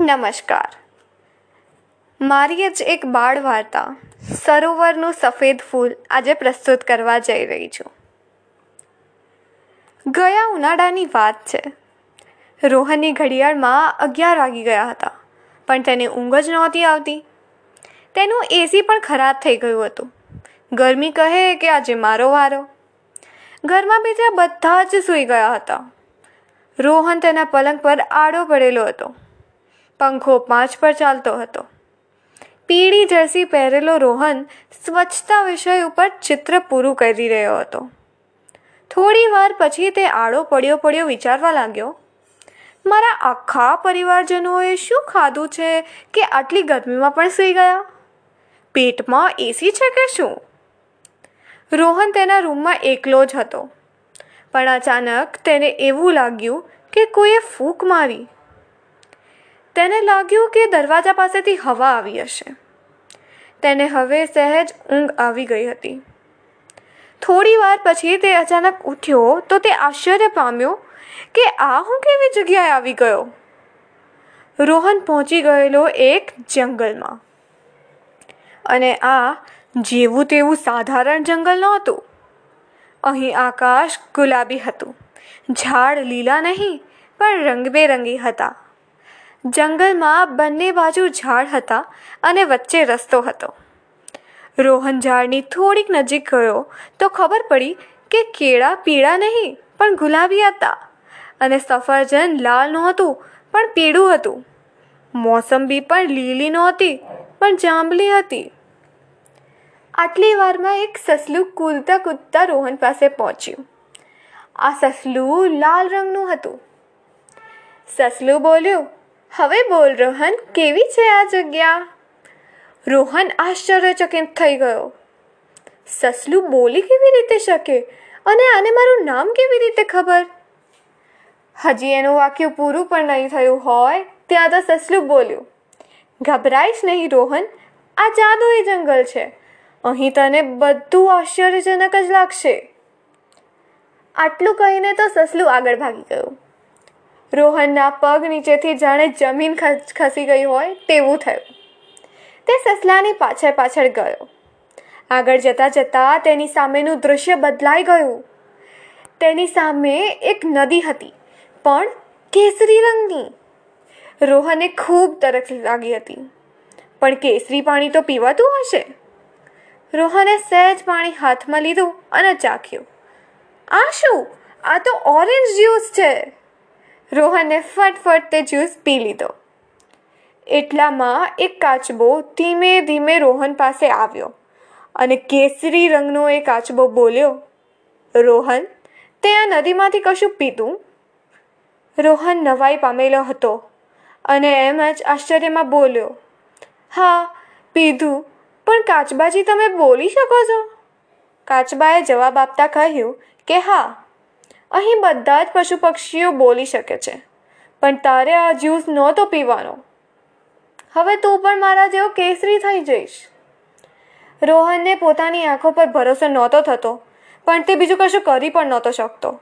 નમસ્કાર. મારી જ એક બાળ વાર્તા સરોવરનું સફેદ ફૂલ આજે પ્રસ્તુત કરવા જઈ રહી છું. ગયા ઉનાળાની વાત છે. રોહનની ઘડિયાળમાં અગિયાર વાગી ગયા હતા, પણ તેને ઊંઘ જ નહોતી આવતી. તેનું એસી પણ ખરાબ થઈ ગયું હતું. ગરમી કહે કે આજે મારો વારો. ઘરમાં બીજા બધા જ સૂઈ ગયા હતા. રોહન તેના પલંગ પર આડો પડેલો હતો. પંખો પાંચ પર ચાલતો હતો. પીળી જર્સી પહેરેલો રોહન સ્વચ્છતા વિષય ઉપર ચિત્ર પૂરું કરી રહ્યો હતો. થોડી વાર પછી તે આડો પડ્યો પડ્યો વિચારવા લાગ્યો, મારા આખા પરિવારજનોએ શું ખાધું છે કે આટલી ગરમીમાં પણ સૂઈ ગયા? પેટમાં એસી છે કે શું? રોહન તેના રૂમમાં એકલો જ હતો. પણ અચાનક તેને એવું લાગ્યું કે કોઈએ ફૂંક મારી. તેને લાગ્યું કે દરવાજા પાસેથી હવા આવી હશે. તેને હવે સહેજ ઊંઘ આવી ગઈ હતી. થોડી વાર પછી તે અચાનક ઉઠ્યો તો તે આશ્ચર્ય પામ્યો કે આ હું કેવી જગ્યાએ આવી ગયો? રોહન પહોંચી ગયેલો એક જંગલમાં. અને આ જેવું તેવું સાધારણ જંગલ નહોતું. અહીં આકાશ ગુલાબી હતું. ઝાડ લીલા નહીં, પણ રંગબેરંગી હતા. જંગલમાં બંને બાજુ ઝાડ હતા અને વચ્ચે રસ્તો હતો. રોહન ઝાડની થોડીક નજીક ગયો તો ખબર પડી કે કેળા પીળા નહીં, પણ ગુલાબી હતા અને સફરજન લાલ નહોતું, પણ પીળું હતું. મોસંબી પણ લીલી નહોતી, પણ જાંબલી હતી. આટલી વારમાં એક સસલું કૂદતા કૂદતા રોહન પાસે પહોંચ્યું. આ સસલું લાલ રંગનું હતું. સસલું બોલ્યું હવે બોલ, રોહન, કેવી છે આ જગ્યા? રોહન આશ્ચર્યચકિત થઈ ગયો. સસલું બોલી કેવી રીતે શકે? અને આને મારું નામ કેવી રીતે ખબર? હજી એનું વાક્ય પૂરું પણ નહીં થયું હોય, ત્યાં તો સસલું બોલ્યું, ગભરાઈશ નહીં, રોહન, આ જાદુઈ જંગલ છે. અહીં તને બધું આશ્ચર્યજનક જ લાગશે. આટલું કહીને તો સસલું આગળ ભાગી ગયું. રોહનના પગ નીચેથી જાણે જમીન ખસી ગઈ હોય તેવું થયું. તે સસલાની પાછળ પાછળ ગયો. આગળ જતાં જતાં તેની સામેનું દૃશ્ય બદલાઈ ગયું. તેની સામે એક નદી હતી, પણ કેસરી રંગની. રોહને ખૂબ તરસ લાગી હતી. પણ કેસરી પાણી તો પીવાતું હશે? રોહને સહેજ પાણી હાથમાં લીધું અને ચાખ્યું. આ શું? આ તો ઓરેન્જ જ્યુસ છે. રોહને ફટફટ તે જ્યુસ પી લીધો. એટલામાં એક કાચબો ધીમે ધીમે રોહન પાસે આવ્યો અને કેસરી રંગનો એ કાચબો બોલ્યો, રોહન, તે આ નદીમાંથી કશું પીધું? રોહન નવાઈ પામેલો હતો અને એમ જ આશ્ચર્યમાં બોલ્યો, હા, પીધું, પણ કાચબાજી તમે બોલી શકો છો? કાચબાએ જવાબ આપતા કહ્યું કે, હા અહીં બધા જ પશુ પક્ષીઓ બોલી શકે છે. પણ તારે આ જ્યુસ નહોતો પીવાનો. હવે તું પણ મારા જેવો કેસરી થઈ જઈશ. રોહનને પોતાની આંખો પર ભરોસો નહોતો થતો, પણ તે બીજું કશું કરી પણ નહોતો શકતો.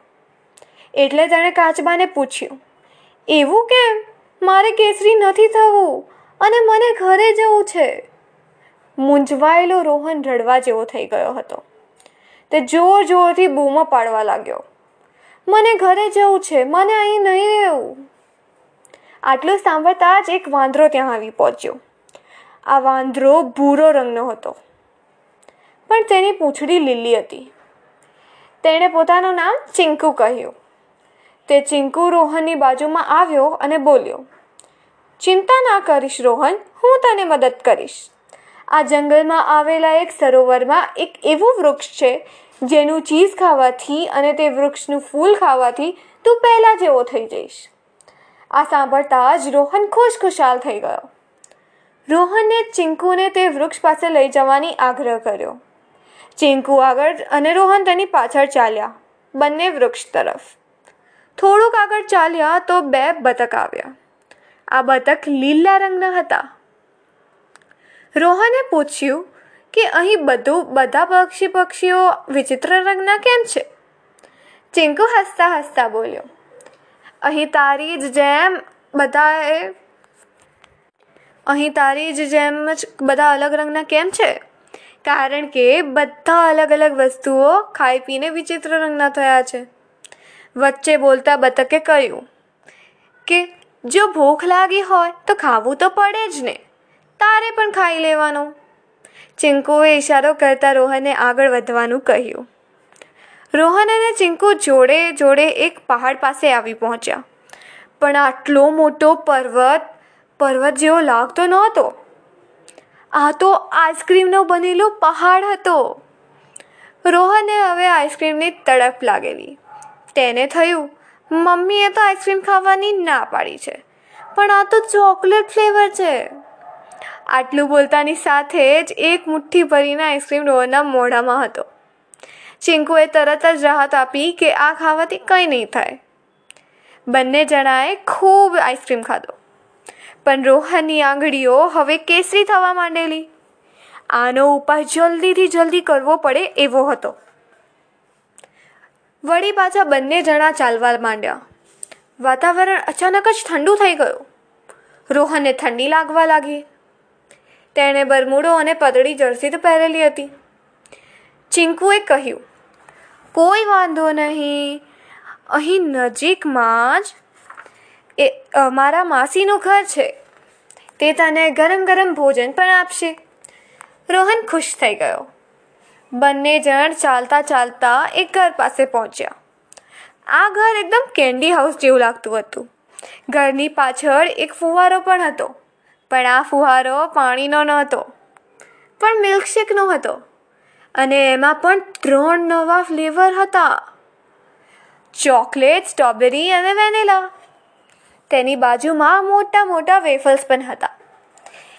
એટલે તેણે કાચબાને પૂછ્યું, એવું કેમ? મારે કેસરી નથી થવું અને મને ઘરે જવું છે. મૂંઝવાયેલો રોહન રડવા જેવો થઈ ગયો હતો. તે જોર જોરથી બૂમો પાડવા લાગ્યો. મને ઘરે જવું છે, મને અહીં નહીં રહેવું. આટલું સાંભળતા જ એક વાંદરો ત્યાં આવી પહોંચ્યો. આ વાંદરો ભૂરો રંગનો હતો. પણ તેની પૂંછડી લીલી હતી. તેણે પોતાનું નામ ચિંકુ કહ્યું. તે ચિંકુ રોહનની બાજુમાં આવ્યો અને બોલ્યો, ચિંતા ના કરીશ રોહન, હું તને મદદ કરીશ. આ જંગલમાં આવેલા એક સરોવરમાં એક એવું વૃક્ષ છે જેનું ચીઝ ખાવાથી અને તે વૃક્ષનું ફૂલ ખાવાથી તું પહેલાં જેવો થઈ જઈશ. આ સાંભળતા જ રોહન ખુશ ખુશાલ થઈ ગયો. રોહને ચિંકુને તે વૃક્ષ પાસે લઈ જવાની આગ્રહ કર્યો. ચિંકુ આગળ અને રોહન તેની પાછળ ચાલ્યા, બંને વૃક્ષ તરફ. થોડુંક આગળ ચાલ્યા તો બે બતક આવ્યા. આ બતક લીલા રંગના હતા. રોહને પૂછ્યું કે અહીં બધું, બધા પક્ષી પક્ષીઓ વિચિત્ર રંગના કેમ છે? ચિંકુ હસતા હસતા બોલ્યો, અહીં તારી જ જેમ બધાએ, અહીં તારી જ જેમ જ બધા અલગ રંગના કેમ છે? કારણ કે બધા અલગ અલગ વસ્તુઓ ખાઈ પીને વિચિત્ર રંગના થયા છે. વચ્ચે બોલતા બતકે કહ્યું, કે જો ભૂખ લાગી હોય તો ખાવું તો પડે જ ને. તારે પણ ખાઈ લેવાનું. ચિંકુએ ઇશારો કરતા રોહને આગળ વધવાનું કહ્યું. રોહન અને ચિંકુ જોડે જોડે એક પહાડ પાસે આવી પહોંચ્યા. પણ આટલો મોટો પર્વત પર્વત જેવો લાગતો નહોતો. આ તો આઈસ્ક્રીમનો બનેલો પહાડ હતો. રોહને હવે આઈસ્ક્રીમની તડપ લાગેલી. તેને થયું, મમ્મીએ તો આઈસ્ક્રીમ ખાવાની ના પાડી છે, પણ આ તો ચોકલેટ ફ્લેવર છે. આટલું બોલતાની સાથે જ એક મુઠ્ઠી ભરીને આઈસ્ક્રીમ રોહનના મોઢામાં હતો. ચિંકુએ તરત જ રાહત આપી કે આ ખાવાથી કંઈ નહીં થાય. બંને જણાએ ખૂબ આઈસ્ક્રીમ ખાધો. પણ રોહનની આંગળીઓ હવે કેસરી થવા માંડેલી. આનો ઉપાય જલ્દીથી જલ્દી કરવો પડે એવો હતો. વળી પાછા બંને જણા ચાલવા માંડ્યા. વાતાવરણ અચાનક જ ઠંડુ થઈ ગયું. રોહનને ઠંડી લાગવા લાગી. તેણે બરમુડો અને પતળી જર્સી તો પહેરેલી હતી. ચિંકુએ કહ્યું, કોઈ વાંધો નહીં, અહીં નજીકમાં જ એ મારા માસીનું ઘર છે. તે તને ગરમ ગરમ ભોજન પણ આપશે. રોહન ખુશ થઈ ગયો. બંને જણ ચાલતા ચાલતા એક ઘર પાસે પહોંચ્યા. આ ઘર એકદમ કેન્ડી હાઉસ જેવું લાગતું હતું. ઘરની પાછળ એક ફુવારો પણ હતો. પણ આ ફુહારો પાણીનો નહોતો, પણ મિલ્કશેકનો હતો. અને એમાં પણ ત્રણ નવા ફ્લેવર હતા. ચોકલેટ સ્ટ્રોબેરી અને વેનીલા તેની બાજુમાં મોટા મોટા વેફલ્સ પણ હતા.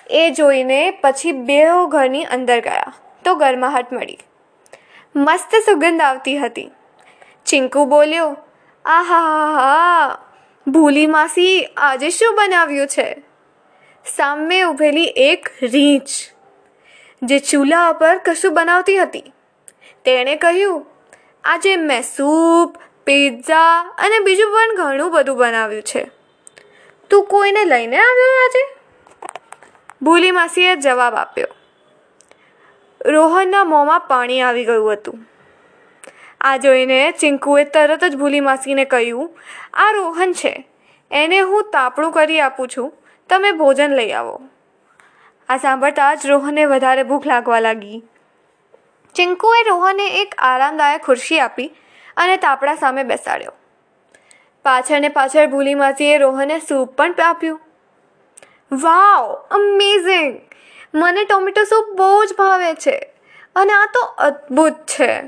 એ જોઈને પછી બે ઘરની અંદર ગયા, તો ગરમાહટ મળી. મસ્ત સુગંધ આવતી હતી. ચિંકુ બોલ્યો આહા હા ભૂલી માસી, આજે શું બનાવ્યું છે? સામે ઊભેલી એક રીંછ, જે ચૂલા પર કશું બનાવતી હતી. તેણે કહ્યું, આજે મેં સૂપ, પિઝા અને બીજું પણ ઘણું બધું બનાવ્યું છે. તું કોઈને લઈને આવ્યો આજે? ભૂલી માસીએ જવાબ આપ્યો. રોહનના મોંમાં પાણી આવી ગયું હતું. આ જોઈને ચિંકુએ તરત જ ભૂલી માસીને કહ્યું, આ રોહન છે. એને હું તાપણું કરી આપું છું. તમે ભોજન લઈ આવો. આ સાંભળતા જ રોહનને વધારે ભૂખ લાગવા લાગી. ચિંકુએ રોહનને એક આરામદાયક ખુરશી આપી અને તાપડા સામે બેસાડ્યો. પાછળ ને પાછળ ભૂલી માસીએ રોહનને સૂપ પણ આપ્યું. Wow, amazing! મને ટોમેટો સૂપ બહુ જ ભાવે છે અને આ તો અદ્ભુત છે.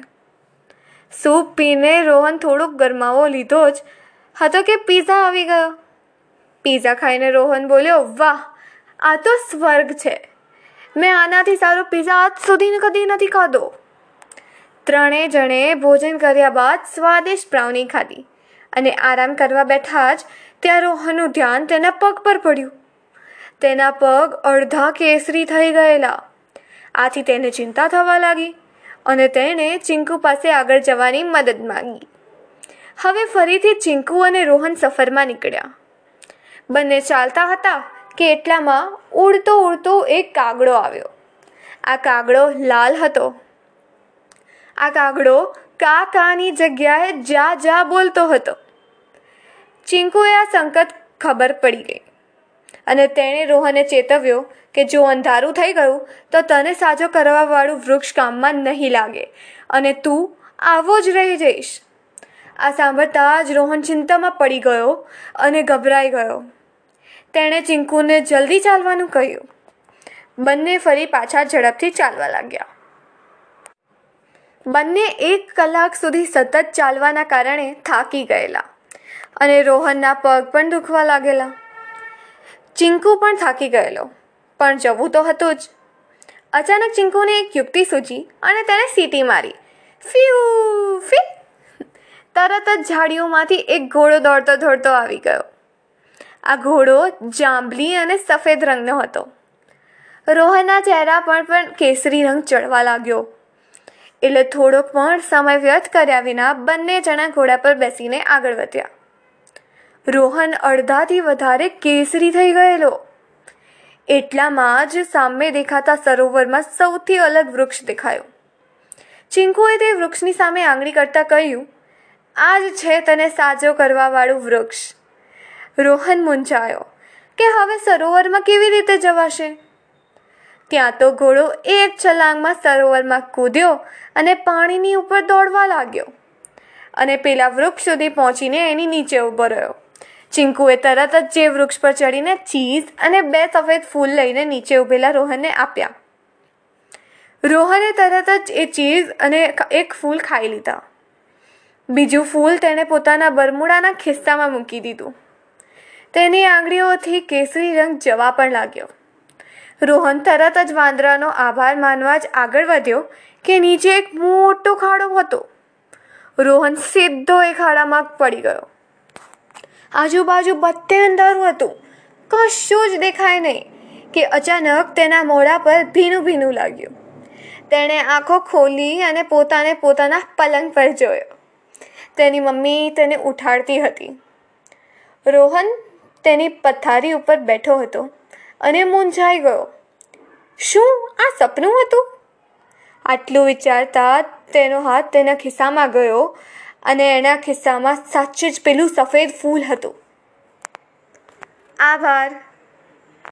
સૂપ પીને રોહન થોડોક ગરમાવો લીધો જ હતો કે પીઝા આવી ગયો. પીઝા ખાઈને રોહન બોલ્યો, વાહ, આ તો સ્વર્ગ છે. મેં આનાથી સારો પીઝા આજ સુધી કદી નથી ખાધો. ત્રણેય જણે ભોજન કર્યા બાદ સ્વાદિષ્ટ બ્રાઉની ખાધી અને આરામ કરવા બેઠા જ ત્યાં રોહનનું ધ્યાન તેના પગ પર પડ્યું. તેના પગ અડધા કેસરી થઈ ગયેલા. આથી તેને ચિંતા થવા લાગી અને તેણે ચિંકુ પાસે આગળ જવાની મદદ માંગી. હવે ફરીથી ચિંકુ અને રોહન સફરમાં નીકળ્યા. બંને ચાલતા હતા કે એટલામાં ઉડતો ઉડતો એક કાગડો આવ્યો. આ કાગડો લાલ હતો. આ કાગડો કા કાની જગ્યાએ જા જા બોલતો હતો. ચિંકુએ આ સંકટ ખબર પડી ગઈ અને તેણે રોહને ચેતવ્યો કે જો અંધારું થઈ ગયું તો તને સાજો કરવાવાળું વૃક્ષ કામમાં નહીં લાગે અને તું આવો જ રહી જઈશ. આ સાંભળતા જ રોહન ચિંતામાં પડી ગયો અને ગભરાઈ ગયો. તેણે ચિંકુને જલ્દી ચાલવાનું કહ્યું. બંને ફરી પાછા ઝડપથી ચાલવા લાગ્યા. બંને એક કલાક સુધી સતત ચાલવાના કારણે થાકી ગયેલા અને રોહનના પગ પણ દુખવા લાગેલા. ચિંકુ પણ થાકી ગયેલો, પણ જવું તો હતું જ. અચાનક ચિંકુને એક યુક્તિ સૂચી અને તેણે સીટી મારી. ફ્યુ ફી. તરત જ ઝાડીઓમાંથી એક ઘોડો દોડતો દોડતો આવી ગયો. આ ઘોડો જાંબલી અને સફેદ રંગનો હતો. રોહનના ચહેરા પર પણ કેસરી રંગ ચડવા લાગ્યો. એટલે થોડોક પણ સમય વ્યર્થ કર્યા વિના બંને જણા ઘોડા પર બેસીને આગળ વધ્યા. રોહન અડધાથી વધારે કેસરી થઈ ગયેલો. એટલામાં જ સામે દેખાતા સરોવરમાં સૌથી અલગ વૃક્ષ દેખાયું. ચિંકુએ તે વૃક્ષની સામે આંગળી કરતાં કહ્યું, આ જ છે તને સાજો કરવાવાળું વૃક્ષ. રોહન મૂંઝાયો કે હવે સરોવરમાં કેવી રીતે જવાશે? ત્યાં તો ઘોડો એક છલાંગમાં સરોવરમાં કૂદ્યો અને પાણીની ઉપર દોડવા લાગ્યો અને પેલા વૃક્ષ સુધી પહોંચીને એની નીચે ઊભો રહ્યો. ચિંકુએ તરત જ જે વૃક્ષ પર ચડીને ચીઝ અને બે સફેદ ફૂલ લઈને નીચે ઊભેલા રોહનને આપ્યા. રોહને તરત જ એ ચીઝ અને એક ફૂલ ખાઈ લીધા. બીજું ફૂલ તેણે પોતાના બરમુડાના ખિસ્સામાં મૂકી દીધું. તેની આંગળીઓથી કેસરી રંગ જવા પણ લાગ્યો. રોહન તરત જ વાંદરાનો આભાર માનવા જ આગળ વધ્યો કે નીચે એક મોટો ખાડો હતો. રોહન સીધો એ ખાડામાં પડી ગયો. આજુબાજુ બધે અંધારું હતું. કશું જ દેખાય નહીં કે અચાનક તેના મોઢા પર ભીનું ભીનું લાગ્યું. તેણે આંખો ખોલી અને પોતાને પોતાના પલંગ પર જોયો. તેની મમ્મી તેને ઉઠાડતી હતી. રોહન તેની પથારી ઉપર બેઠો હતો અને મૂંઝાઈ ગયો. શું આ સપનું હતું? આટલું વિચારતા તેનો હાથ તેના ખિસ્સામાં ગયો અને એના ખિસ્સામાં સાચું જ પેલું સફેદ ફૂલ હતું. આભાર.